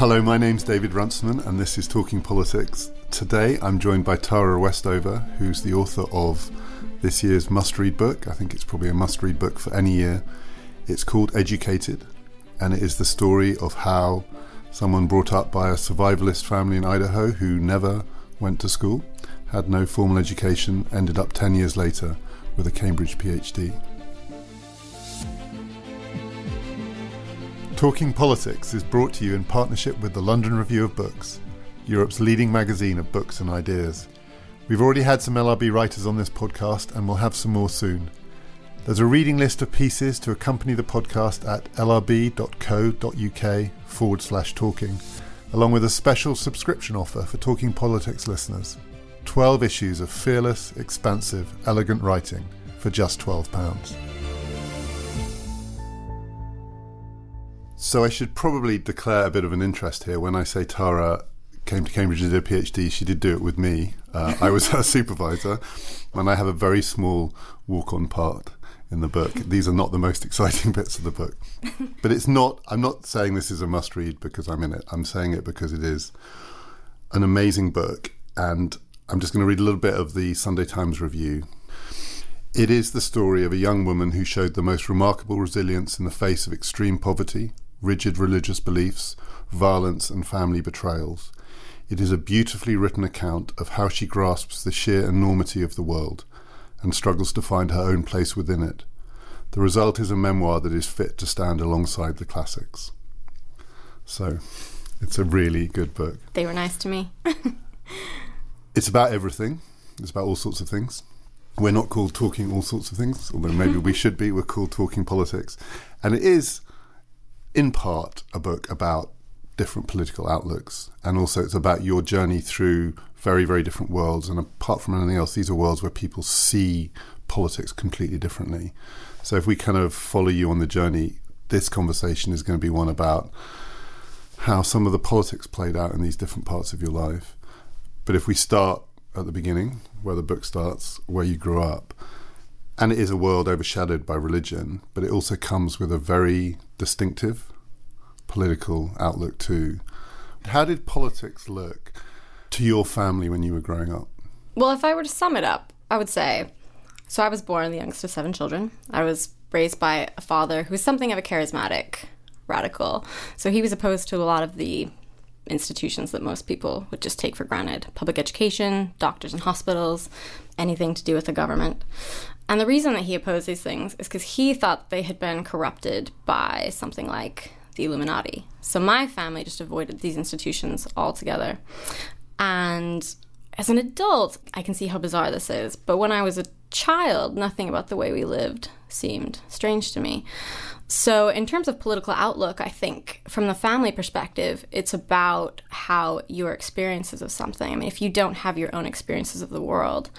Hello, my name's David Runciman, and this is Talking Politics. Today I'm joined by Tara Westover, who's the author of this year's must read book. I think it's probably a must read book for any year. It's called Educated, and it is the story of how someone brought up by a survivalist family in Idaho who never went to school, had no formal education, ended up 10 years later with a Cambridge PhD. Talking Politics is brought to you in partnership with the London Review of Books, Europe's leading magazine of books and ideas. We've already had some LRB writers on this podcast and we'll have some more soon. There's a reading list of pieces to accompany the podcast at lrb.co.uk forward slash talking, along with a special subscription offer for Talking Politics listeners. 12 issues of fearless, expansive, elegant writing for just £12. So I should probably declare a bit of an interest here when I say Tara came to Cambridge and did a PhD. She did do it with me. Uh, I was her supervisor, and I have a very small walk-on part in the book. These are not the most exciting bits of the book, but it's not. I'm not saying this is a must-read because I'm in it. I'm saying it because it is an amazing book, and I'm just going to read a little bit of the Sunday Times review. It is the story of a young woman who showed the most remarkable resilience in the face of extreme poverty, rigid religious beliefs, violence, and family betrayals. It is a beautifully written account of how she grasps the sheer enormity of the world and struggles to find her own place within it. The result is a memoir that is fit to stand alongside the classics. So, it's a really good book. They were nice to me. it's about everything, it's about all sorts of things. We're not called talking all sorts of things, although maybe we should be. We're called talking politics. And it is in part a book about different political outlooks, and also it's about your journey through very, very different worlds. And apart from anything else, these are worlds where people see politics completely differently. So if we kind of follow you on the journey, this conversation is going to be one about how some of the politics played out in these different parts of your life. But if we start at the beginning, where the book starts, where you grew up, and it is a world overshadowed by religion, but it also comes with a very distinctive political outlook too. How did politics look to your family when you were growing up? Well, if I were to sum it up, I would say so I was born the youngest of seven children. I was raised by a father who was something of a charismatic radical. So he was opposed to a lot of the institutions that most people would just take for granted public education, doctors and hospitals, anything to do with the government. And the reason that he opposed these things is because he thought they had been corrupted by something like the Illuminati. So my family just avoided these institutions altogether. And as an adult, I can see how bizarre this is. But when I was a child, nothing about the way we lived seemed strange to me. So, in terms of political outlook, I think from the family perspective, it's about how your experiences of something. I mean, if you don't have your own experiences of the world,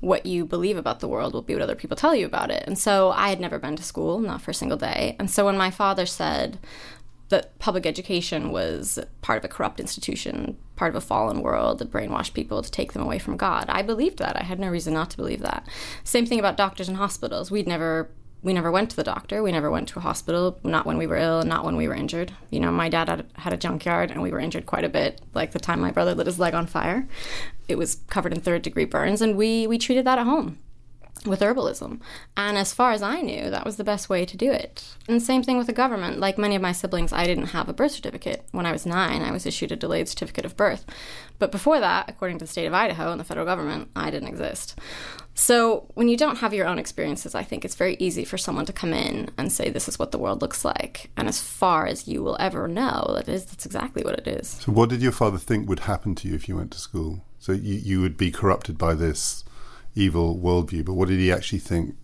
what you believe about the world will be what other people tell you about it. And so, I had never been to school, not for a single day. And so, when my father said that public education was part of a corrupt institution, part of a fallen world that brainwashed people to take them away from God, I believed that. I had no reason not to believe that. Same thing about doctors and hospitals. We'd never we never went to the doctor. We never went to a hospital, not when we were ill, not when we were injured. You know, my dad had, a junkyard and we were injured quite a bit. Like the time my brother lit his leg on fire, it was covered in third degree burns, and we, we treated that at home with herbalism. And as far as I knew, that was the best way to do it. And same thing with the government. Like many of my siblings, I didn't have a birth certificate. When I was nine, I was issued a delayed certificate of birth. But before that, according to the state of Idaho and the federal government, I didn't exist. So, when you don't have your own experiences, I think it's very easy for someone to come in and say, This is what the world looks like. And as far as you will ever know, that is, that's exactly what it is. So, what did your father think would happen to you if you went to school? So, you, you would be corrupted by this evil worldview, but what did he actually think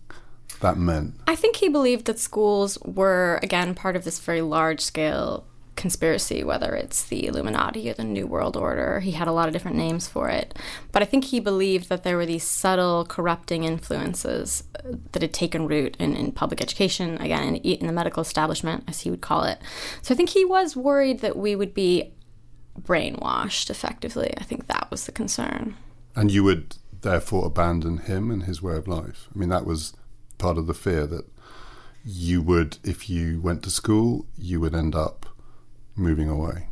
that meant? I think he believed that schools were, again, part of this very large scale conspiracy, whether it's the Illuminati or the New World Order. He had a lot of different names for it. But I think he believed that there were these subtle corrupting influences that had taken root in, in public education, again, in, in the medical establishment, as he would call it. So I think he was worried that we would be brainwashed effectively. I think that was the concern. And you would therefore abandon him and his way of life? I mean, that was part of the fear that you would, if you went to school, you would end up moving away.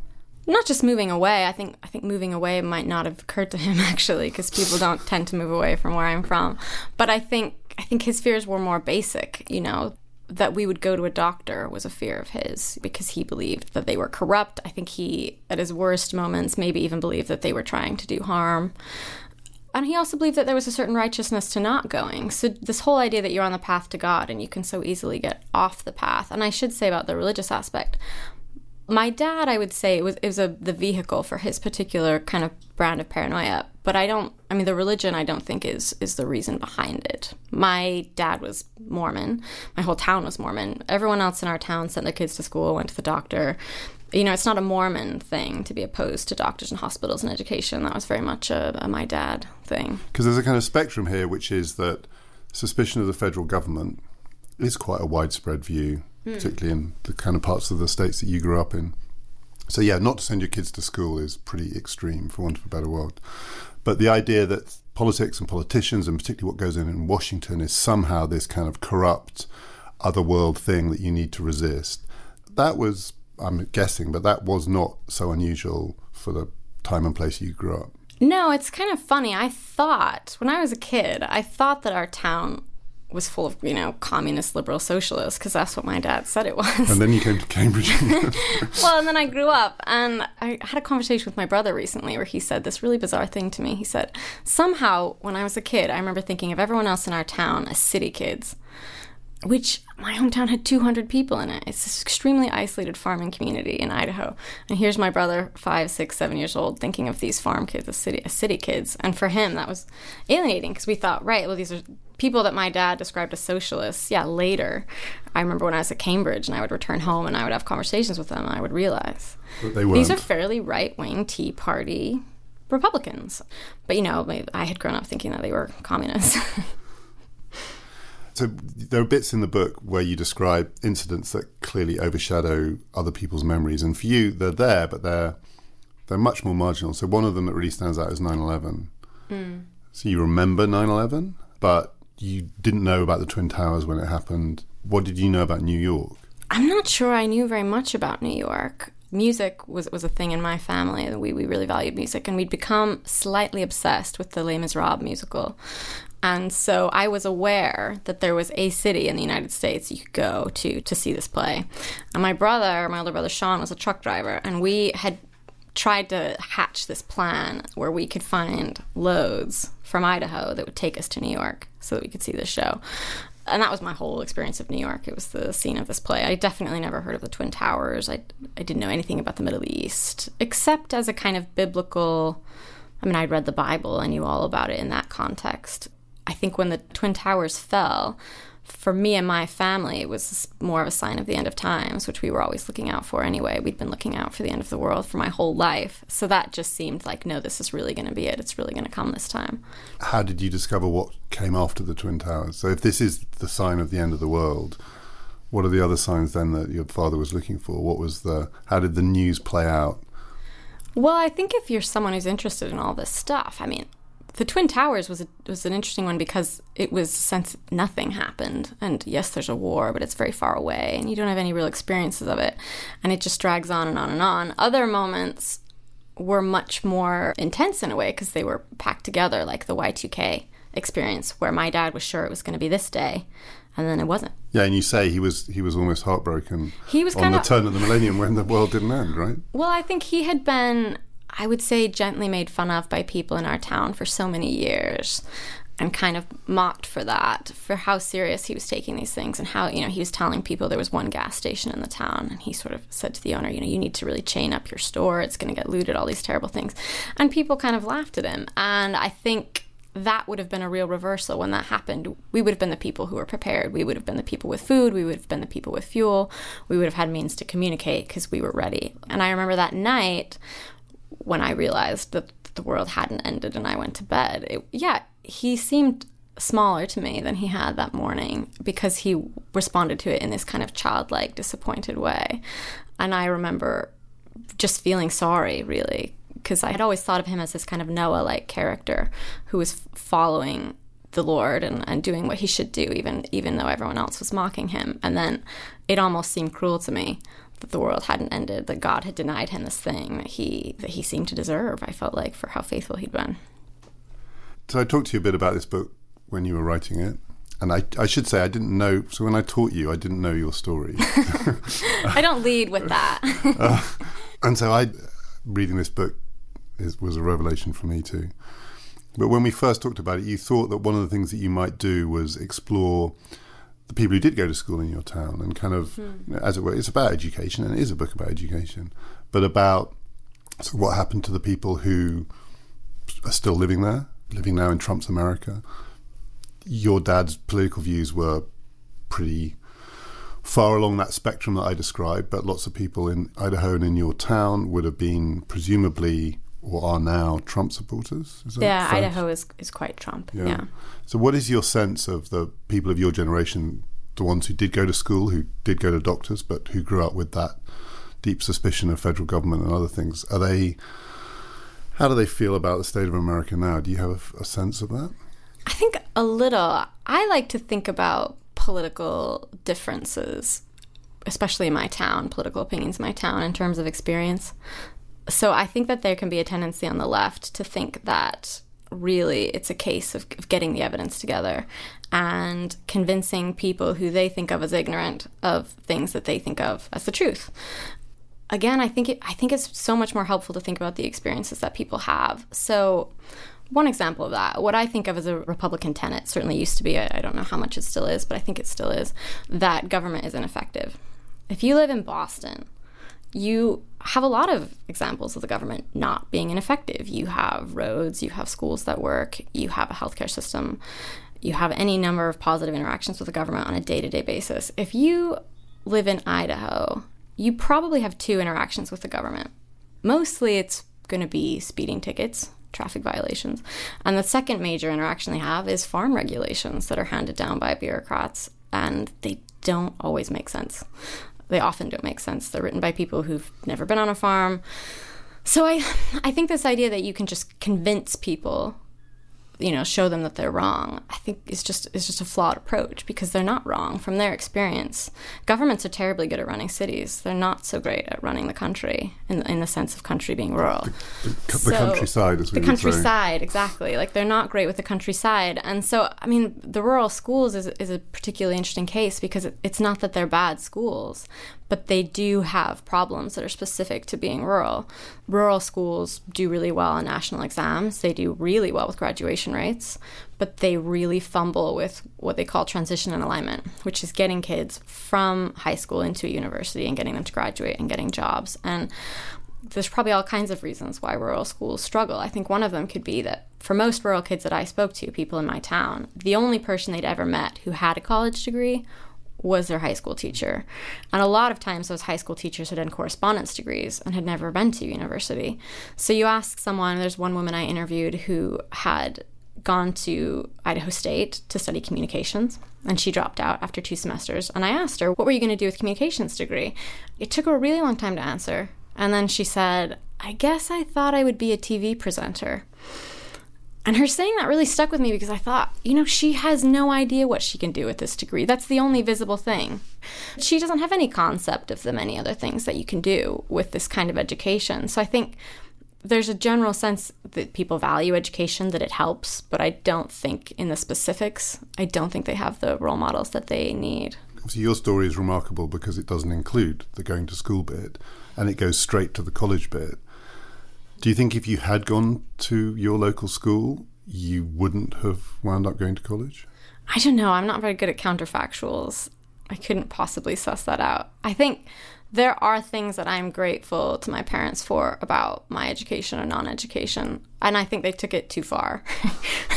not just moving away. I think I think moving away might not have occurred to him actually, because people don't tend to move away from where I'm from. But I think I think his fears were more basic. You know, that we would go to a doctor was a fear of his because he believed that they were corrupt. I think he, at his worst moments, maybe even believed that they were trying to do harm. And he also believed that there was a certain righteousness to not going. So, this whole idea that you're on the path to God and you can so easily get off the path. And I should say about the religious aspect, my dad, I would say, it was it was a the vehicle for his particular kind of brand of paranoia. But I don't. I mean, the religion I don't think is is the reason behind it. My dad was Mormon. My whole town was Mormon. Everyone else in our town sent their kids to school, went to the doctor. You know, it's not a Mormon thing to be opposed to doctors and hospitals and education. That was very much a, a my dad thing. Because there's a kind of spectrum here, which is that suspicion of the federal government is quite a widespread view mm. particularly in the kind of parts of the states that you grew up in. So yeah, not to send your kids to school is pretty extreme, for want of a better word. But the idea that politics and politicians, and particularly what goes on in Washington, is somehow this kind of corrupt, other world thing that you need to resist. That was, I'm guessing, but that was not so unusual for the time and place you grew up. No, it's kind of funny. I thought, when I was a kid, I thought that our town was full of you know communist liberal socialists because that's what my dad said it was and then you came to cambridge well and then i grew up and i had a conversation with my brother recently where he said this really bizarre thing to me he said somehow when i was a kid i remember thinking of everyone else in our town as city kids which my hometown had 200 people in it. It's this extremely isolated farming community in Idaho. And here's my brother, five, six, seven years old, thinking of these farm kids as city, as city kids. And for him, that was alienating because we thought, right, well, these are people that my dad described as socialists. Yeah, later. I remember when I was at Cambridge and I would return home and I would have conversations with them and I would realize these are fairly right wing Tea Party Republicans. But, you know, I had grown up thinking that they were communists. So there are bits in the book where you describe incidents that clearly overshadow other people's memories, and for you, they're there, but they're they're much more marginal. So one of them that really stands out is 9/11. Mm. So you remember 9/11, but you didn't know about the Twin Towers when it happened. What did you know about New York? I'm not sure I knew very much about New York. Music was, was a thing in my family. We, we really valued music, and we'd become slightly obsessed with the Les Miserables musical. And so I was aware that there was a city in the United States you could go to to see this play. And my brother, my older brother Sean, was a truck driver, and we had tried to hatch this plan where we could find loads from Idaho that would take us to New York so that we could see the show. And that was my whole experience of New York. It was the scene of this play. I definitely never heard of the Twin Towers. I, I didn't know anything about the Middle East, except as a kind of biblical. I mean, I'd read the Bible. I knew all about it in that context. I think when the Twin Towers fell, for me and my family, it was more of a sign of the end of times, which we were always looking out for anyway. We'd been looking out for the end of the world for my whole life. So that just seemed like, no, this is really going to be it. It's really going to come this time. How did you discover what came after the Twin Towers? So if this is the sign of the end of the world, what are the other signs then that your father was looking for? What was the, how did the news play out? Well, I think if you're someone who's interested in all this stuff, I mean, the Twin Towers was a, was an interesting one because it was since nothing happened, and yes, there's a war, but it's very far away, and you don't have any real experiences of it, and it just drags on and on and on. Other moments were much more intense in a way because they were packed together, like the Y2K experience, where my dad was sure it was going to be this day, and then it wasn't. Yeah, and you say he was he was almost heartbroken. He was on the turn of the millennium when the world didn't end, right? Well, I think he had been I would say, gently made fun of by people in our town for so many years and kind of mocked for that, for how serious he was taking these things and how, you know, he was telling people there was one gas station in the town and he sort of said to the owner, you know, you need to really chain up your store, it's going to get looted, all these terrible things. And people kind of laughed at him. And I think that would have been a real reversal when that happened. We would have been the people who were prepared. We would have been the people with food. We would have been the people with fuel. We would have had means to communicate because we were ready. And I remember that night when I realized that the world hadn't ended and I went to bed. It, yeah, he seemed smaller to me than he had that morning because he responded to it in this kind of childlike, disappointed way. And I remember just feeling sorry, really, because I had always thought of him as this kind of Noah like character who was following the Lord and, and doing what he should do, even even though everyone else was mocking him. And then it almost seemed cruel to me that the world hadn't ended, that God had denied him this thing that he that he seemed to deserve. I felt like for how faithful he'd been. So I talked to you a bit about this book when you were writing it. And I, I should say, I didn't know. So when I taught you, I didn't know your story. I don't lead with that. uh, and so I, reading this book is, was a revelation for me too. But when we first talked about it, you thought that one of the things that you might do was explore the people who did go to school in your town and kind of, hmm. you know, as it were, it's about education and it is a book about education, but about so what happened to the people who are still living there, living now in Trump's America. Your dad's political views were pretty far along that spectrum that I described, but lots of people in Idaho and in your town would have been presumably or are now Trump supporters. yeah, fair? Idaho is is quite Trump. Yeah. yeah. So, what is your sense of the people of your generation, the ones who did go to school, who did go to doctors, but who grew up with that deep suspicion of federal government and other things? Are they? How do they feel about the state of America now? Do you have a, a sense of that? I think a little. I like to think about political differences especially in my town, political opinions in my town in terms of experience so I think that there can be a tendency on the left to think that really it's a case of, of, getting the evidence together and convincing people who they think of as ignorant of things that they think of as the truth. Again, I think it, I think it's so much more helpful to think about the experiences that people have. So, one example of that, what I think of as a Republican tenet, certainly used to be, I, I don't know how much it still is, but I think it still is, that government is ineffective. If you live in Boston, you have a lot of examples of the government not being ineffective. You have roads, you have schools that work, you have a healthcare system, you have any number of positive interactions with the government on a day to day basis. If you live in Idaho, you probably have two interactions with the government. Mostly it's going to be speeding tickets, traffic violations. And the second major interaction they have is farm regulations that are handed down by bureaucrats, and they don't always make sense they often don't make sense. They're written by people who've never been on a farm. So I I think this idea that you can just convince people you know show them that they're wrong i think it's just it's just a flawed approach because they're not wrong from their experience. Governments are terribly good at running cities. They're not so great at running the country in, in the sense of country being rural. The, the, so, the countryside is the countryside exactly. Like they're not great with the countryside. And so i mean the rural schools is, is a particularly interesting case because it, it's not that they're bad schools but they do have problems that are specific to being rural. Rural schools do really well on national exams, they do really well with graduation rates, but they really fumble with what they call transition and alignment, which is getting kids from high school into a university and getting them to graduate and getting jobs. And there's probably all kinds of reasons why rural schools struggle. I think one of them could be that for most rural kids that I spoke to, people in my town, the only person they'd ever met who had a college degree was their high school teacher. And a lot of times, those high school teachers had done correspondence degrees and had never been to university. So you ask someone, there's one woman I interviewed who had gone to Idaho State to study communications, and she dropped out after two semesters. And I asked her, What were you going to do with communications degree? It took her a really long time to answer. And then she said, I guess I thought I would be a TV presenter. And her saying that really stuck with me because I thought, you know, she has no idea what she can do with this degree. That's the only visible thing. She doesn't have any concept of the many other things that you can do with this kind of education. So I think there's a general sense that people value education, that it helps, but I don't think in the specifics, I don't think they have the role models that they need. So your story is remarkable because it doesn't include the going to school bit and it goes straight to the college bit. Do you think if you had gone to your local school, you wouldn't have wound up going to college? I don't know. I'm not very good at counterfactuals. I couldn't possibly suss that out. I think there are things that I'm grateful to my parents for about my education or non education, and I think they took it too far.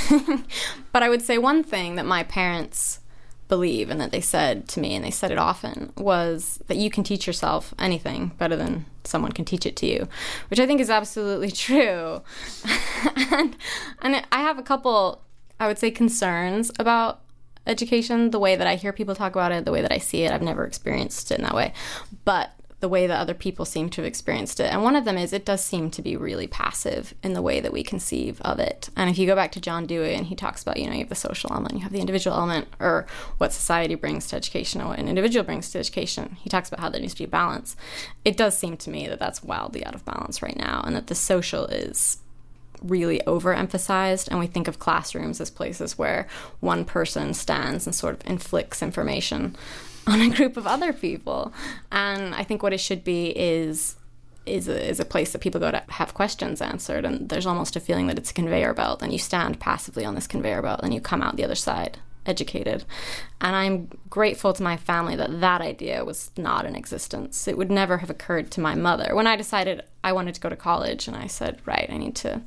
but I would say one thing that my parents believe and that they said to me, and they said it often, was that you can teach yourself anything better than someone can teach it to you, which I think is absolutely true. and, and I have a couple, I would say, concerns about education, the way that I hear people talk about it, the way that I see it. I've never experienced it in that way. But the way that other people seem to have experienced it. And one of them is it does seem to be really passive in the way that we conceive of it. And if you go back to John Dewey and he talks about, you know, you have the social element, you have the individual element, or what society brings to education, or what an individual brings to education, he talks about how there needs to be balance. It does seem to me that that's wildly out of balance right now, and that the social is really overemphasized and we think of classrooms as places where one person stands and sort of inflicts information on a group of other people. And I think what it should be is is a, is a place that people go to have questions answered. And there's almost a feeling that it's a conveyor belt and you stand passively on this conveyor belt and you come out the other side educated. And i'm grateful to my family that that idea was not in existence. It would never have occurred to my mother. When i decided i wanted to go to college and i said right i need to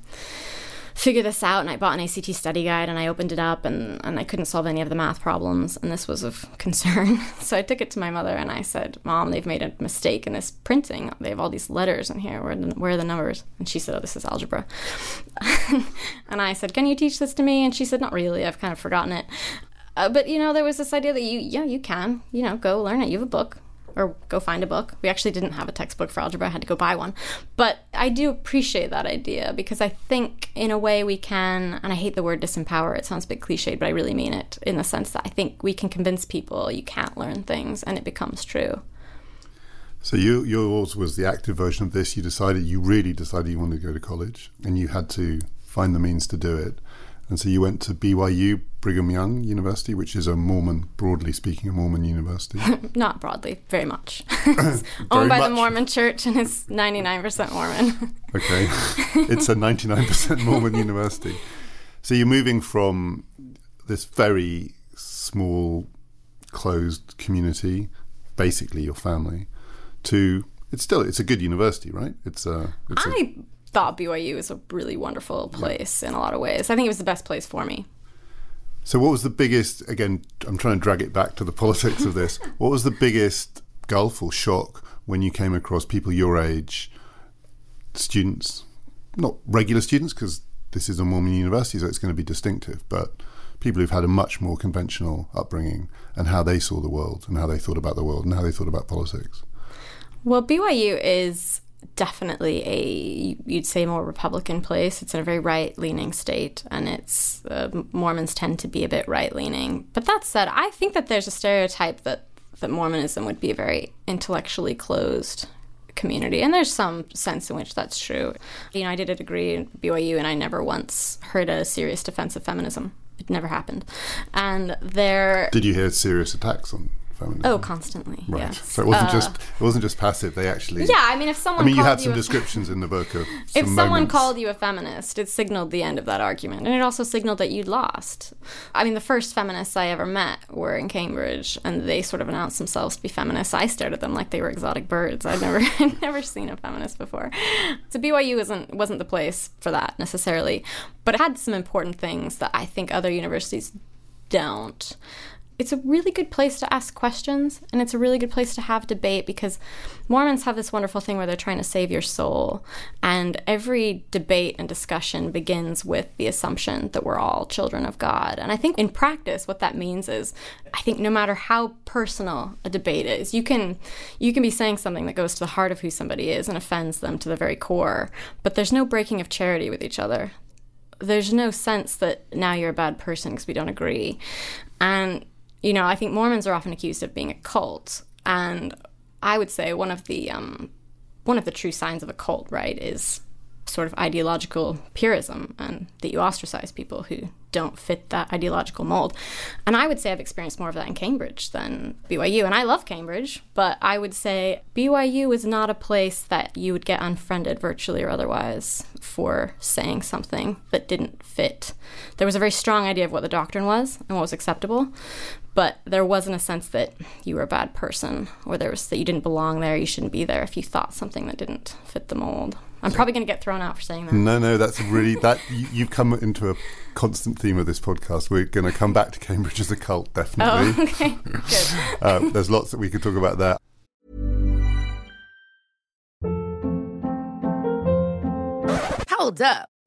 figure this out and I bought an ACT study guide and I opened it up and, and I couldn't solve any of the math problems and this was of concern. so I took it to my mother and I said, Mom, they've made a mistake in this printing. They have all these letters in here. Where where are the numbers? And she said, Oh, this is algebra. and I said, Can you teach this to me? And she said, Not really. I've kind of forgotten it. Uh, but you know, there was this idea that you, yeah, you can, you know, go learn it. You have a book or go find a book. We actually didn't have a textbook for algebra, I had to go buy one. But I do appreciate that idea because I think, in a way, we can, and I hate the word disempower, it sounds a bit cliched, but I really mean it in the sense that I think we can convince people you can't learn things and it becomes true. So you, yours was the active version of this. You decided, you really decided you wanted to go to college and you had to find the means to do it. And so you went to BYU, Brigham Young University, which is a Mormon, broadly speaking, a Mormon university. Not broadly, very much. it's owned by much. the Mormon Church and it's 99% Mormon. okay. It's a 99% Mormon university. So you're moving from this very small, closed community, basically your family, to it's still it's a good university, right? It's a. It's I thought BYU was a really wonderful place in a lot of ways. I think it was the best place for me. So, what was the biggest? Again, I'm trying to drag it back to the politics of this. what was the biggest gulf or shock when you came across people your age, students, not regular students, because this is a Mormon university, so it's going to be distinctive, but people who've had a much more conventional upbringing and how they saw the world and how they thought about the world and how they thought about politics? Well, BYU is definitely a you'd say more republican place. It's in a very right leaning state and it's uh, mormons tend to be a bit right leaning but that said i think that there's a stereotype that that mormonism would be a very intellectually closed community and there's some sense in which that's true. You know i did a degree in byu and i never once heard a serious defense of feminism. It never happened. And there did you hear serious attacks on feminism? Oh, constantly. Right. Yes. So it wasn't uh, just it wasn't just passive. They actually. Yeah, I mean, if someone. I mean, you had some descriptions in the book of. if someone moments. called you a feminist, it signaled the end of that argument, and it also signaled that you'd lost. I mean, the first feminists I ever met were in Cambridge, and they sort of announced themselves to be feminists. I stared at them like they were exotic birds. I'd never, I'd never seen a feminist before. So BYU wasn't wasn't the place for that necessarily, but it had some important things that I think other universities don't it's a really good place to ask questions and it's a really good place to have debate because Mormons have this wonderful thing where they're trying to save your soul. And every debate and discussion begins with the assumption that we're all children of God. And I think in practice what that means is I think no matter how personal a debate is, you can you can be saying something that goes to the heart of who somebody is and offends them to the very core, but there's no breaking of charity with each other there's no sense that now you're a bad person because we don't agree. And you know, I think Mormons are often accused of being a cult, and I would say one of the um, one of the true signs of a cult, right, is sort of ideological purism, and that you ostracize people who don't fit that ideological mold. And I would say I've experienced more of that in Cambridge than BYU. And I love Cambridge, but I would say BYU is not a place that you would get unfriended virtually or otherwise for saying something that didn't fit. There was a very strong idea of what the doctrine was and what was acceptable, but there wasn't a sense that you were a bad person or there was that you didn't belong there, you shouldn't be there if you thought something that didn't fit the mold. I'm probably going to get thrown out for saying that. No, no, that's really that you've come into a constant theme of this podcast. We're going to come back to Cambridge as a cult, definitely. Oh, okay, good. uh, there's lots that we could talk about there. Hold up.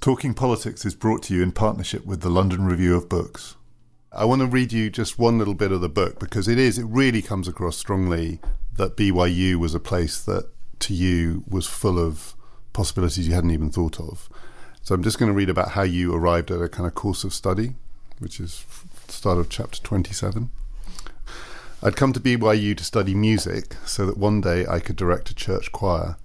Talking Politics is brought to you in partnership with the London Review of Books. I want to read you just one little bit of the book because it is, it really comes across strongly that BYU was a place that to you was full of possibilities you hadn't even thought of. So I'm just going to read about how you arrived at a kind of course of study, which is the start of chapter 27. I'd come to BYU to study music so that one day I could direct a church choir.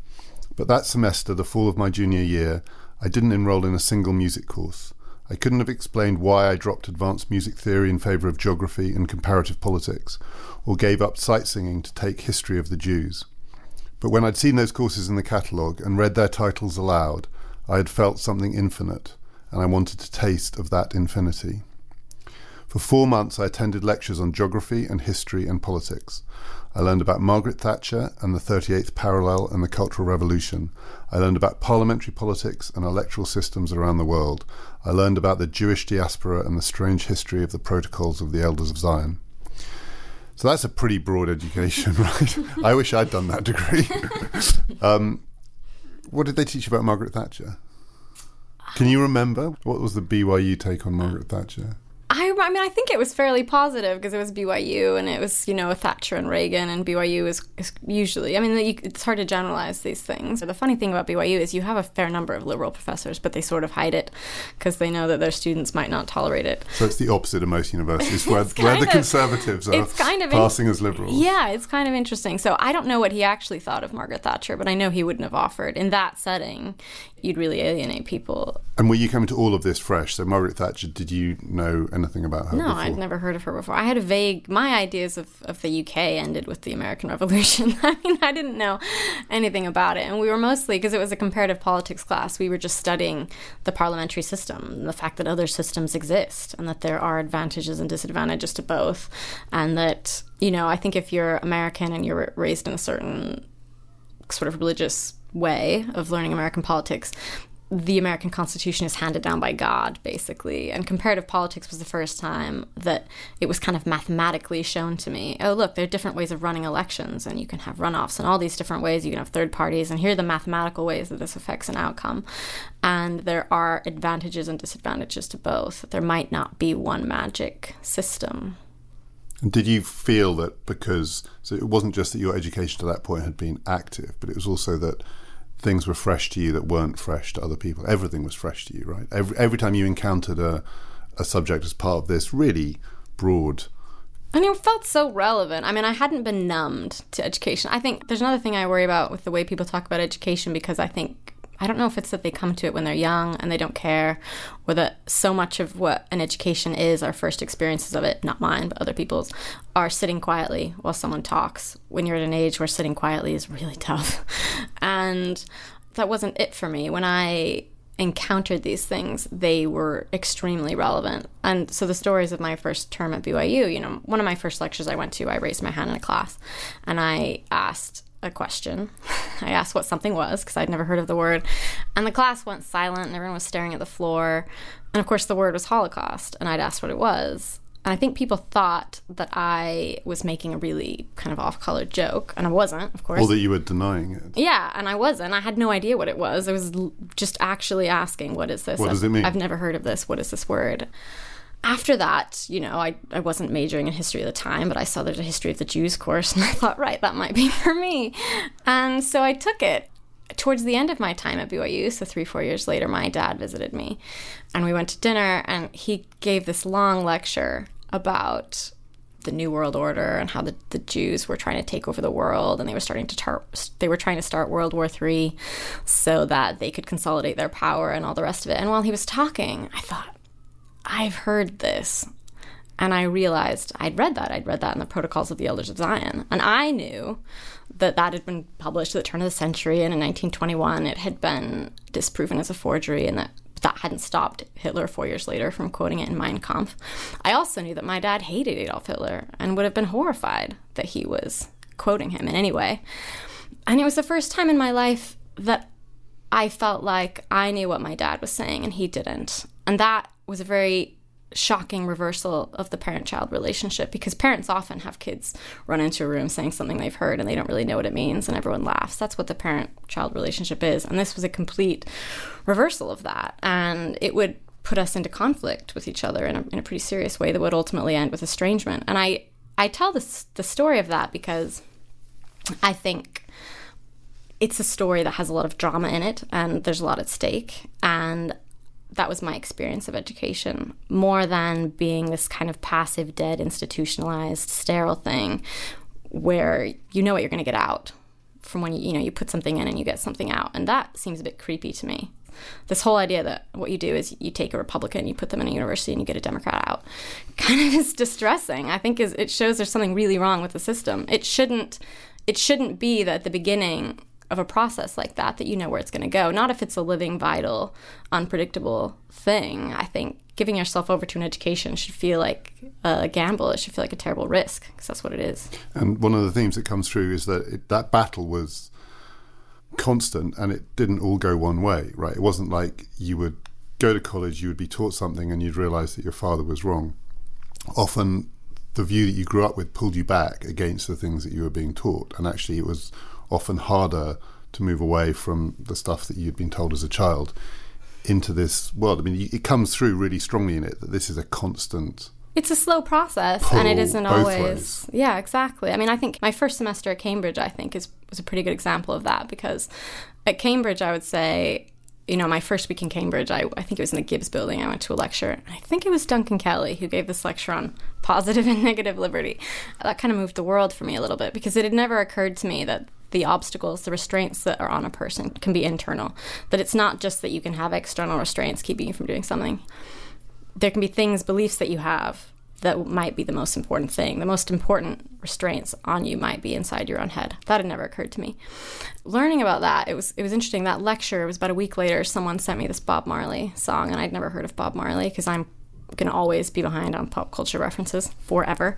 But that semester, the fall of my junior year, I didn't enroll in a single music course. I couldn't have explained why I dropped advanced music theory in favour of geography and comparative politics, or gave up sight singing to take history of the Jews. But when I'd seen those courses in the catalogue and read their titles aloud, I had felt something infinite, and I wanted to taste of that infinity. For four months, I attended lectures on geography and history and politics. I learned about Margaret Thatcher and the 38th parallel and the Cultural Revolution. I learned about parliamentary politics and electoral systems around the world. I learned about the Jewish diaspora and the strange history of the protocols of the Elders of Zion. So that's a pretty broad education, right? I wish I'd done that degree. um, what did they teach you about Margaret Thatcher? Can you remember? What was the BYU take on Margaret Thatcher? I, I mean, I think it was fairly positive because it was BYU and it was, you know, Thatcher and Reagan, and BYU is, is usually, I mean, you, it's hard to generalize these things. The funny thing about BYU is you have a fair number of liberal professors, but they sort of hide it because they know that their students might not tolerate it. So it's the opposite of most universities, where, where the of- conservatives are it's kind of in- passing as liberals. Yeah, it's kind of interesting. So I don't know what he actually thought of Margaret Thatcher, but I know he wouldn't have offered. In that setting, you'd really alienate people. And were you coming to all of this fresh? So Margaret Thatcher, did you know anything about her No, before? I'd never heard of her before. I had a vague. My ideas of, of the UK ended with the American Revolution. I mean, I didn't know anything about it, and we were mostly because it was a comparative politics class. We were just studying the parliamentary system, the fact that other systems exist, and that there are advantages and disadvantages to both, and that you know, I think if you're American and you're raised in a certain sort of religious way of learning American politics, the American Constitution is handed down by God, basically. And comparative politics was the first time that it was kind of mathematically shown to me oh, look, there are different ways of running elections, and you can have runoffs and all these different ways. You can have third parties, and here are the mathematical ways that this affects an outcome. And there are advantages and disadvantages to both. There might not be one magic system. And did you feel that because so it wasn't just that your education to that point had been active, but it was also that things were fresh to you that weren't fresh to other people. Everything was fresh to you, right? Every every time you encountered a a subject as part of this really broad And it felt so relevant. I mean, I hadn't been numbed to education. I think there's another thing I worry about with the way people talk about education because I think I don't know if it's that they come to it when they're young and they don't care, or that so much of what an education is, our first experiences of it, not mine, but other people's, are sitting quietly while someone talks. When you're at an age where sitting quietly is really tough. And that wasn't it for me. When I encountered these things, they were extremely relevant. And so the stories of my first term at BYU, you know, one of my first lectures I went to, I raised my hand in a class and I asked a question. I asked what something was because I'd never heard of the word. And the class went silent and everyone was staring at the floor. And of course, the word was Holocaust. And I'd asked what it was. And I think people thought that I was making a really kind of off color joke. And I wasn't, of course. or that you were denying it. Yeah, and I wasn't. I had no idea what it was. I was just actually asking, "What is this? What does it mean? I've never heard of this. What is this word?" After that, you know, I, I wasn't majoring in history at the time, but I saw there's a history of the Jews course, and I thought, right, that might be for me. And so I took it. Towards the end of my time at BYU, so three, four years later, my dad visited me, and we went to dinner, and he gave this long lecture about the New World Order and how the, the Jews were trying to take over the world and they were starting to tar- they were trying to start World War III so that they could consolidate their power and all the rest of it. And while he was talking, I thought, I've heard this. And I realized I'd read that. I'd read that in the Protocols of the Elders of Zion. And I knew that that had been published at the turn of the century and in 1921 it had been disproven as a forgery and that that hadn't stopped Hitler four years later from quoting it in Mein Kampf. I also knew that my dad hated Adolf Hitler and would have been horrified that he was quoting him in any way. And it was the first time in my life that I felt like I knew what my dad was saying and he didn't. And that was a very shocking reversal of the parent child relationship because parents often have kids run into a room saying something they've heard and they don't really know what it means and everyone laughs. That's what the parent child relationship is. And this was a complete reversal of that. And it would put us into conflict with each other in a, in a pretty serious way that would ultimately end with estrangement. And I, I tell this, the story of that because I think it's a story that has a lot of drama in it and there's a lot at stake. And that was my experience of education more than being this kind of passive, dead, institutionalized, sterile thing where you know what you're going to get out from when you, you know you put something in and you get something out. And that seems a bit creepy to me. This whole idea that what you do is you take a republican you put them in a university and you get a democrat out kind of is distressing. I think is it shows there's something really wrong with the system. It shouldn't it shouldn't be that at the beginning of a process like that that you know where it's going to go. Not if it's a living, vital, unpredictable thing. I think giving yourself over to an education should feel like a gamble. It should feel like a terrible risk because that's what it is. And one of the themes that comes through is that it, that battle was constant and it didn't all go one way, right? It wasn't like you would go to college, you would be taught something and you'd realize that your father was wrong. Often the view that you grew up with pulled you back against the things that you were being taught. And actually, it was often harder to move away from the stuff that you'd been told as a child into this world. I mean, it comes through really strongly in it that this is a constant. It's a slow process, and it isn't always. Ways. Yeah, exactly. I mean, I think my first semester at Cambridge, I think, is was a pretty good example of that because at Cambridge, I would say you know, my first week in Cambridge, I, I think it was in the Gibbs building. I went to a lecture. I think it was Duncan Kelly who gave this lecture on positive and negative liberty. That kind of moved the world for me a little bit because it had never occurred to me that the obstacles, the restraints that are on a person can be internal. That it's not just that you can have external restraints keeping you from doing something. There can be things, beliefs that you have that might be the most important thing. The most important restraints on you might be inside your own head. That had never occurred to me. Learning about that, it was it was interesting. That lecture it was about a week later. Someone sent me this Bob Marley song, and I'd never heard of Bob Marley because I'm gonna always be behind on pop culture references forever.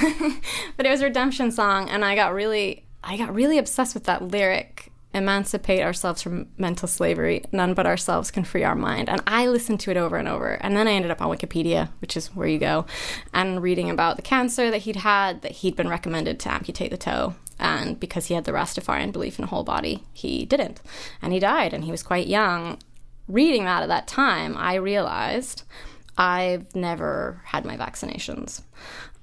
but it was a redemption song, and I got really I got really obsessed with that lyric emancipate ourselves from mental slavery. None but ourselves can free our mind. And I listened to it over and over. And then I ended up on Wikipedia, which is where you go, and reading about the cancer that he'd had, that he'd been recommended to amputate the toe. And because he had the Rastafarian belief in the whole body, he didn't. And he died, and he was quite young. Reading that at that time, I realized I've never had my vaccinations.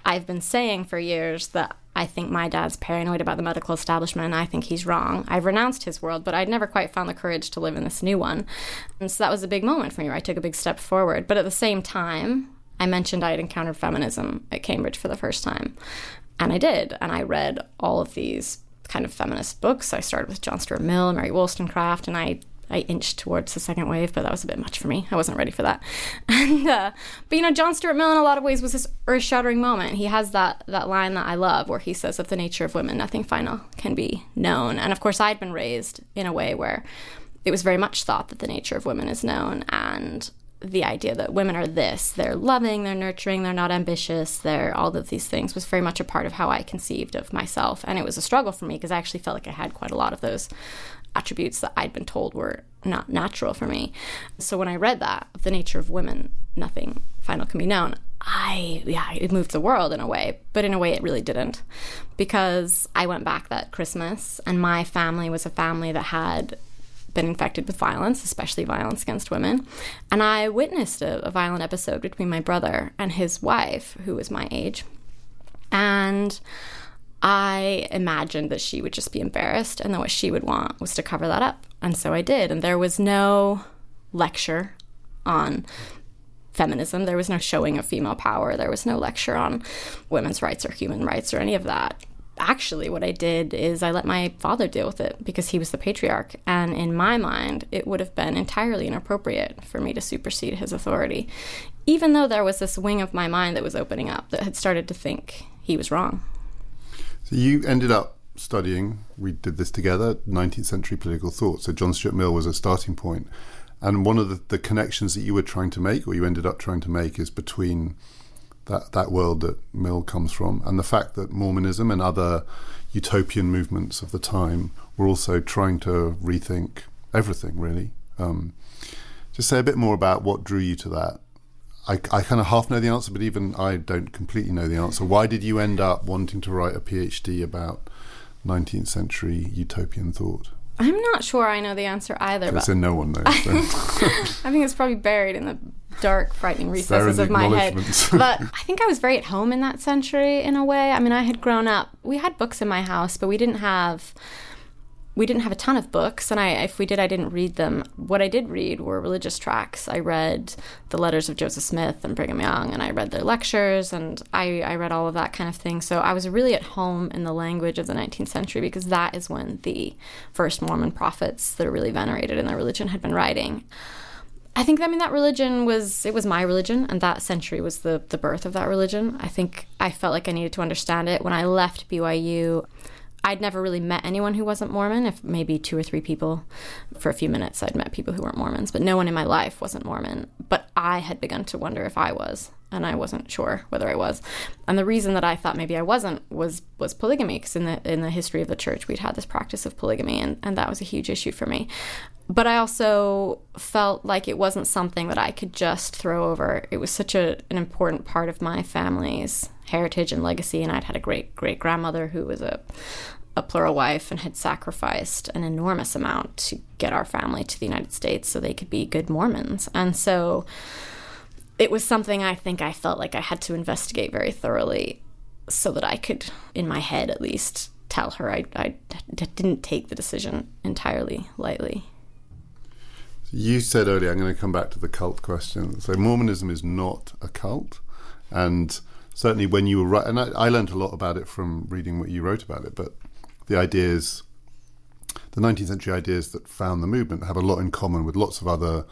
I've been saying for years that I think my dad's paranoid about the medical establishment and I think he's wrong. I've renounced his world, but I'd never quite found the courage to live in this new one. And so that was a big moment for me I took a big step forward. But at the same time, I mentioned I had encountered feminism at Cambridge for the first time. And I did. And I read all of these kind of feminist books. I started with John Stuart Mill, Mary Wollstonecraft, and I I inched towards the second wave, but that was a bit much for me. I wasn't ready for that. And uh, but you know, John Stuart Mill in a lot of ways was this earth-shattering moment. He has that that line that I love, where he says, "Of the nature of women, nothing final can be known." And of course, I'd been raised in a way where it was very much thought that the nature of women is known, and the idea that women are this they're loving they're nurturing they're not ambitious they're all of these things was very much a part of how i conceived of myself and it was a struggle for me because i actually felt like i had quite a lot of those attributes that I'd been told were not natural for me. So when I read that, of the nature of women, nothing final can be known, I, yeah, it moved the world in a way, but in a way it really didn't. Because I went back that Christmas and my family was a family that had been infected with violence, especially violence against women. And I witnessed a, a violent episode between my brother and his wife, who was my age. And I imagined that she would just be embarrassed and that what she would want was to cover that up. And so I did. And there was no lecture on feminism, there was no showing of female power, there was no lecture on women's rights or human rights or any of that. Actually, what I did is I let my father deal with it because he was the patriarch. And in my mind, it would have been entirely inappropriate for me to supersede his authority, even though there was this wing of my mind that was opening up that had started to think he was wrong. So you ended up studying, we did this together, 19th century political thought. So John Stuart Mill was a starting point. And one of the, the connections that you were trying to make, or you ended up trying to make, is between that, that world that Mill comes from and the fact that Mormonism and other utopian movements of the time were also trying to rethink everything, really. Um, just say a bit more about what drew you to that. I, I kind of half know the answer, but even I don't completely know the answer. Why did you end up wanting to write a PhD about 19th century utopian thought? I'm not sure I know the answer either. But So no one knows. I think it's probably buried in the dark, frightening recesses of my head. but I think I was very at home in that century in a way. I mean, I had grown up. We had books in my house, but we didn't have we didn't have a ton of books, and I if we did, I didn't read them. What I did read were religious tracts. I read the letters of Joseph Smith and Brigham Young, and I read their lectures, and I, I read all of that kind of thing. So I was really at home in the language of the 19th century because that is when the first Mormon prophets that are really venerated in their religion had been writing. I think I mean that religion was it was my religion and that century was the the birth of that religion. I think I felt like I needed to understand it when I left BYU. I'd never really met anyone who wasn't Mormon, if maybe two or three people. For a few minutes, I'd met people who weren't Mormons, but no one in my life wasn't Mormon. But I had begun to wonder if I was, and I wasn't sure whether I was. And the reason that I thought maybe I wasn't was was polygamy, because in the in the history of the church, we'd had this practice of polygamy, and, and that was a huge issue for me. But I also felt like it wasn't something that I could just throw over. It was such a, an important part of my family's heritage and legacy, and I'd had a great great grandmother who was a a plural wife and had sacrificed an enormous amount to get our family to the United States so they could be good Mormons. And so it was something I think I felt like I had to investigate very thoroughly so that I could, in my head at least, tell her I, I d- didn't take the decision entirely lightly. You said earlier, I'm going to come back to the cult question. So Mormonism is not a cult, and certainly when you were right, and I, I learned a lot about it from reading what you wrote about it. But the ideas, the 19th century ideas that found the movement, have a lot in common with lots of other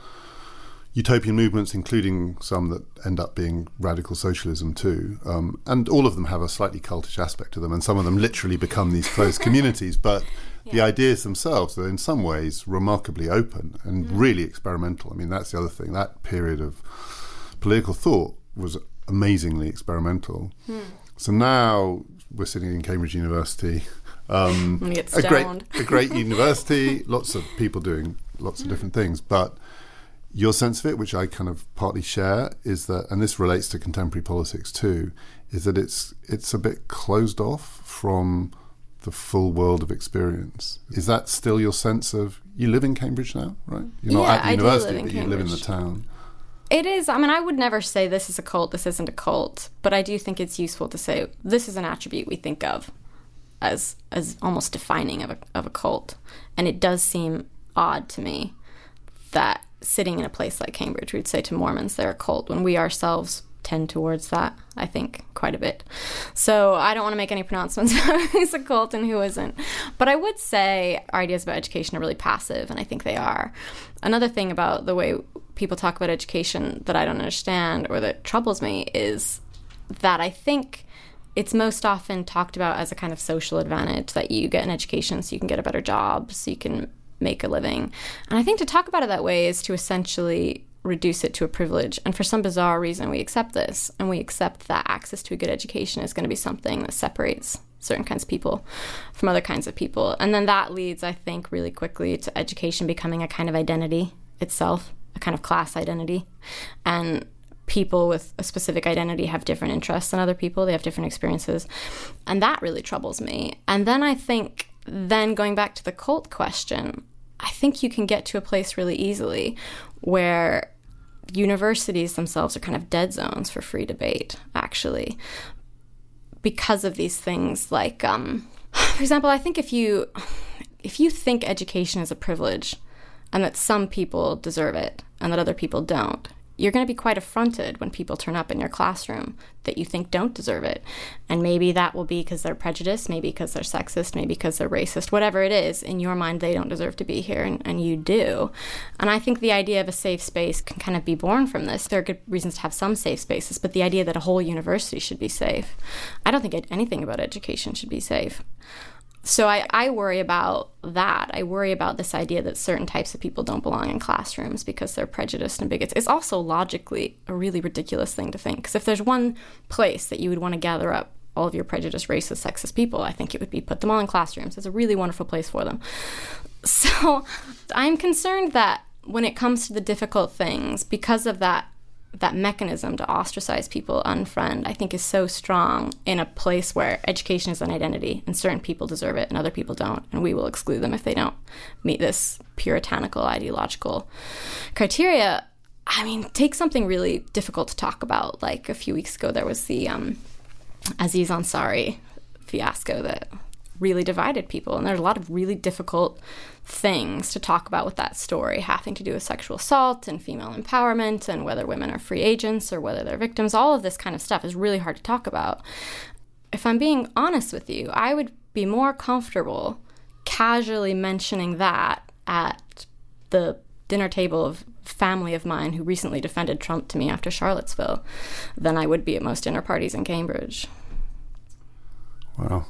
utopian movements, including some that end up being radical socialism too. Um, and all of them have a slightly cultish aspect to them, and some of them literally become these closed communities. But the ideas themselves are in some ways remarkably open and really experimental. I mean, that's the other thing. That period of political thought was amazingly experimental. So now we're sitting in Cambridge University. Um, I'm gonna get a great, a great university, lots of people doing lots of different things. But your sense of it, which I kind of partly share, is that, and this relates to contemporary politics too, is that it's it's a bit closed off from the full world of experience. Is that still your sense of? You live in Cambridge now, right? You're not Yeah, at the university, but you live in the town. It is. I mean, I would never say this is a cult, this isn't a cult, but I do think it's useful to say this is an attribute we think of as as almost defining of a of a cult, and it does seem odd to me that sitting in a place like Cambridge, we'd say to Mormons they're a cult when we ourselves tend towards that. I think quite a bit. So I don't want to make any pronouncements about who's a cult and who isn't. But I would say our ideas about education are really passive, and I think they are. Another thing about the way people talk about education that I don't understand or that troubles me is that I think it's most often talked about as a kind of social advantage that you get an education so you can get a better job, so you can make a living. And I think to talk about it that way is to essentially reduce it to a privilege. And for some bizarre reason, we accept this and we accept that access to a good education is going to be something that separates certain kinds of people from other kinds of people. And then that leads, I think, really quickly to education becoming a kind of identity itself, a kind of class identity. And people with a specific identity have different interests than other people, they have different experiences. And that really troubles me. And then I think, then going back to the cult question, I think you can get to a place really easily where universities themselves are kind of dead zones for free debate, actually, because of these things like, um, for example, I think if you if you think education is a privilege and that some people deserve it and that other people don't, you're going to be quite affronted when people turn up in your classroom that you think don't deserve it. And maybe that will be because they're prejudiced, maybe because they're sexist, maybe because they're racist, whatever it is. In your mind, they don't deserve to be here, and, and you do. And I think the idea of a safe space can kind of be born from this. There are good reasons to have some safe spaces, but the idea that a whole university should be safe, I don't think anything about education should be safe. So I, I worry about that. I worry about this idea that certain types of people don't belong in classrooms because they're prejudiced and bigots. It's also logically a really ridiculous thing to think. Because if there's one place that you would want to gather up all of your prejudiced, racist, sexist people, I think it would be put them all in classrooms. It's a really wonderful place for them. So I'm concerned that when it comes to the difficult things, because of that that mechanism to ostracize people, unfriend, I think is so strong in a place where education is an identity and certain people deserve it and other people don't. And we will exclude them if they don't meet this puritanical ideological criteria. I mean, take something really difficult to talk about. Like a few weeks ago, there was the um, Aziz Ansari fiasco that really divided people. And there's a lot of really difficult things to talk about with that story, having to do with sexual assault and female empowerment and whether women are free agents or whether they're victims. All of this kind of stuff is really hard to talk about. If I'm being honest with you, I would be more comfortable casually mentioning that at the dinner table of family of mine who recently defended Trump to me after Charlottesville than I would be at most dinner parties in Cambridge. Wow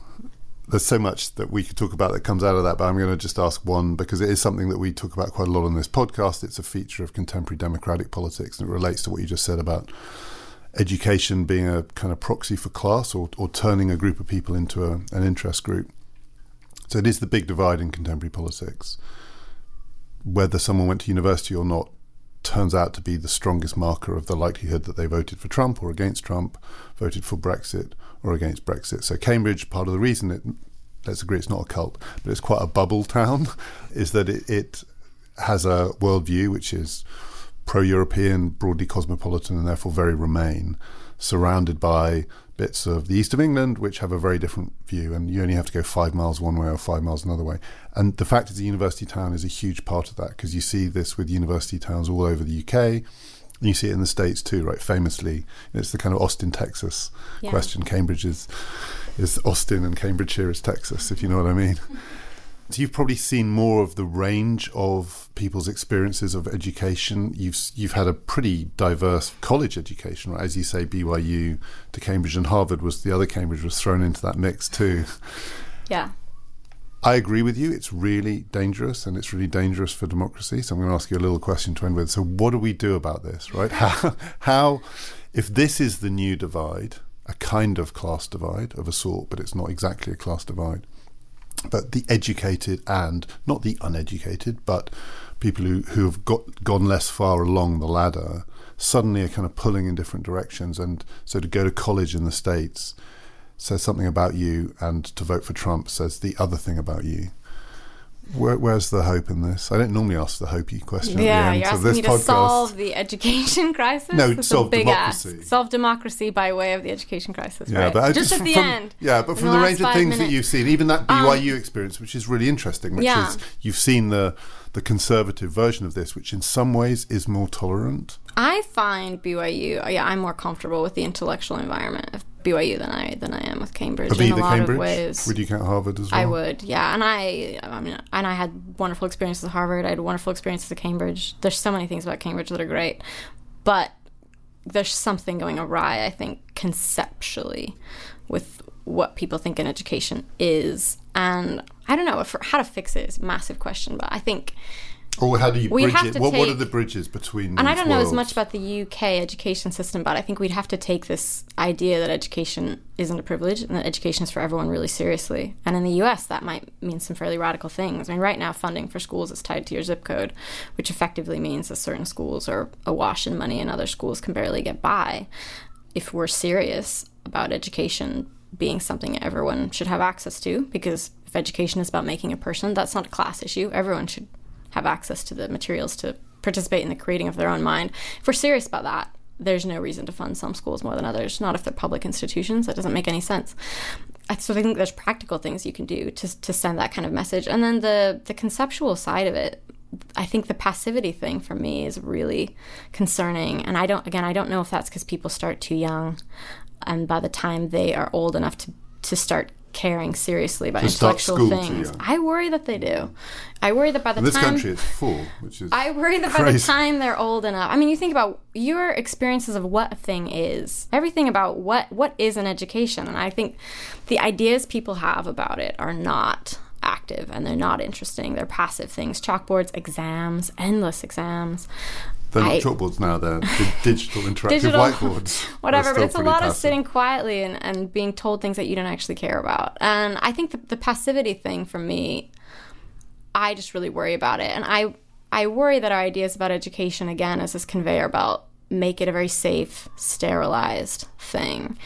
there's so much that we could talk about that comes out of that, but I'm going to just ask one because it is something that we talk about quite a lot on this podcast. It's a feature of contemporary democratic politics, and it relates to what you just said about education being a kind of proxy for class or, or turning a group of people into a, an interest group. So it is the big divide in contemporary politics. Whether someone went to university or not turns out to be the strongest marker of the likelihood that they voted for Trump or against Trump, voted for Brexit or against Brexit. So Cambridge, part of the reason it, let's agree it's not a cult, but it's quite a bubble town, is that it, it has a worldview which is pro-European, broadly cosmopolitan, and therefore very Remain, surrounded by bits of the east of England which have a very different view, and you only have to go five miles one way or five miles another way. And the fact it's a university town is a huge part of that because you see this with university towns all over the UK. You see it in the States too, right? Famously, it's the kind of Austin, Texas yeah. question. Cambridge is, is Austin and Cambridgeshire is Texas, if you know what I mean. So you've probably seen more of the range of people's experiences of education. You've you've had a pretty diverse college education, right? As you say, BYU to Cambridge and Harvard was the other Cambridge was thrown into that mix too. Yeah. I agree with you. It's really dangerous, and it's really dangerous for democracy. So I'm going to ask you a little question to end with. So, what do we do about this, right? How, how, if this is the new divide, a kind of class divide of a sort, but it's not exactly a class divide, but the educated and not the uneducated, but people who, who have got gone less far along the ladder suddenly are kind of pulling in different directions. And so to go to college in the States says something about you, and to vote for Trump says the other thing about you. Where, where's the hope in this? I don't normally ask the hopey question. Yeah, you're asking me to podcast. solve the education crisis. No, That's solve democracy. Ask. Solve democracy by way of the education crisis. Yeah, right? but just, just at the from, end. Yeah, but from the, the range of things minutes. that you've seen, even that BYU um, experience, which is really interesting, which yeah. is you've seen the the conservative version of this, which in some ways is more tolerant. I find BYU. Yeah, I'm more comfortable with the intellectual environment of BYU than I than I am with Cambridge in a lot Cambridge? of ways. Would you count Harvard as well? I would, yeah. And I, I mean, and I had wonderful experiences at Harvard. I had wonderful experiences at Cambridge. There's so many things about Cambridge that are great, but there's something going awry. I think conceptually with what people think an education is, and I don't know if, how to fix it is a massive question. But I think or how do you bridge it? What, take, what, are the bridges between? And I don't worlds? know as much about the UK education system, but I think we'd have to take this idea that education isn't a privilege and that education is for everyone really seriously. And in the US, that might mean some fairly radical things. I mean, right now, funding for schools is tied to your zip code, which effectively means that certain schools are awash in money and other schools can barely get by. If we're serious about education being something everyone should have access to, because if education is about making a person, that's not a class issue. Everyone should have access to the materials to participate in the creating of their own mind. If we're serious about that, there's no reason to fund some schools more than others, not if they're public institutions. That doesn't make any sense. So I think there's practical things you can do to, to send that kind of message. And then the, the conceptual side of it, I think the passivity thing for me is really concerning. And I don't, again, I don't know if that's because people start too young. And by the time they are old enough to, to start caring seriously about To intellectual things. I worry that they do. I worry that by the this time country, it's full, which is. I worry that by the time they're old enough. I mean, you think about your experiences of what a thing is, everything about what what is an education, and I think the ideas people have about it are not active and they're not interesting. They're passive things: chalkboards, exams, endless exams. They're not chalkboards now, they're digital interactive Digital- whiteboards. whatever but it's a lot of sitting quietly and, and being told things that you don't actually care about. And i think the, the passivity thing for me i just really worry about it. And i i worry that our ideas about education again as this conveyor belt make it a very safe sterilized thing.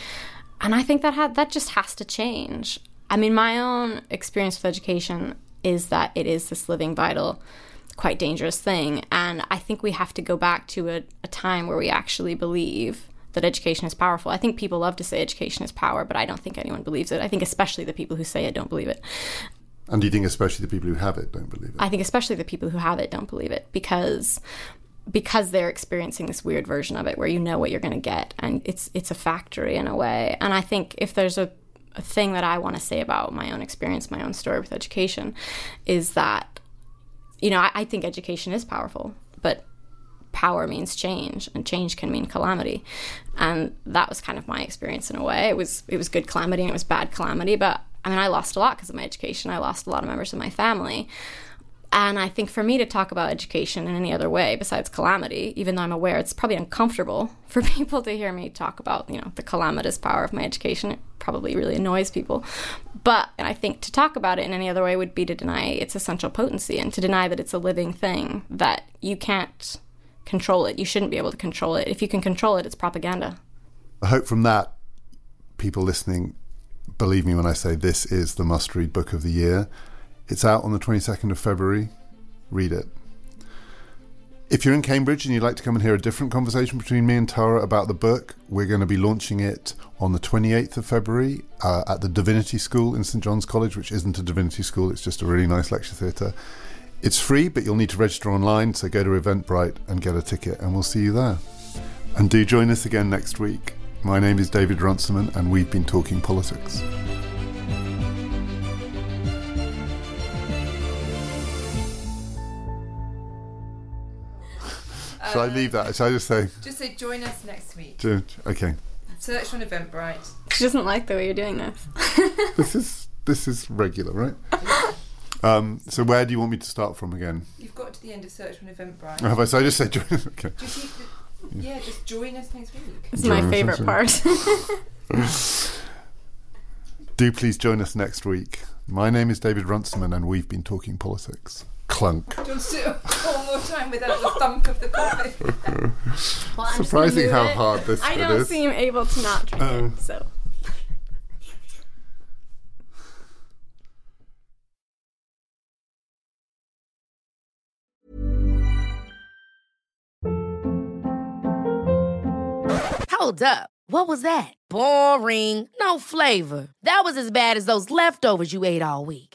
And i think that ha- that just has to change. I mean my own experience with education is that it is this living vital quite dangerous thing. And I think we have to go back to a, a time where we actually believe that education is powerful. I think people love to say education is power, but I don't think anyone believes it. I think especially the people who say it don't believe it. And do you think especially the people who have it don't believe it? I think especially the people who have it don't believe it because because they're experiencing this weird version of it where you know what you're going to get and it's it's a factory in a way. And I think if there's a a thing that I want to say about my own experience, my own story with education, is that you know, I, I think education is powerful, but power means change, and change can mean calamity. And that was kind of my experience in a way. It was it was good calamity and it was bad calamity, but I mean, I lost a lot because of my education. I lost a lot of members of my family. And I think for me to talk about education in any other way besides calamity, even though I'm aware it's probably uncomfortable for people to hear me talk about, you know, the calamitous power of my education, it probably really annoys people. But I think to talk about it in any other way would be to deny its essential potency and to deny that it's a living thing, that you can't control it. You shouldn't be able to control it. If you can control it, it's propaganda. I hope from that, people listening believe me when I say this is the must read book of the year. It's out on the 22nd of February. Read it. If you're in Cambridge and you'd like to come and hear a different conversation between me and Tara about the book, we're going to be launching it on the 28th of February uh, at the Divinity School in St John's College, which isn't a divinity school, it's just a really nice lecture theatre. It's free, but you'll need to register online, so go to Eventbrite and get a ticket, and we'll see you there. And do join us again next week. My name is David Runciman, and we've been talking politics. Shall I leave that? Shall I just say, Just say join us next week. "Ju- okay, Search on Eventbrite. She doesn't like the way you're doing this. this is this is regular, right? Um, so where do you want me to start from again? You've got to the end of search on Eventbrite. Have I? So I just say, join- okay. Just need to- yeah, just join us next week. It's my Join us favorite part. Do please join us next week. My name is David Runciman, and we've been talking politics. Clunk. Do you want to do it one more time without the thunk of the coffee? Well, I'm just gonna Surprising how it. hard this is. I don't is. seem able to not drink Oh. it, so. Hold up. What was that? Boring. No flavor. That was as bad as those leftovers you ate all week.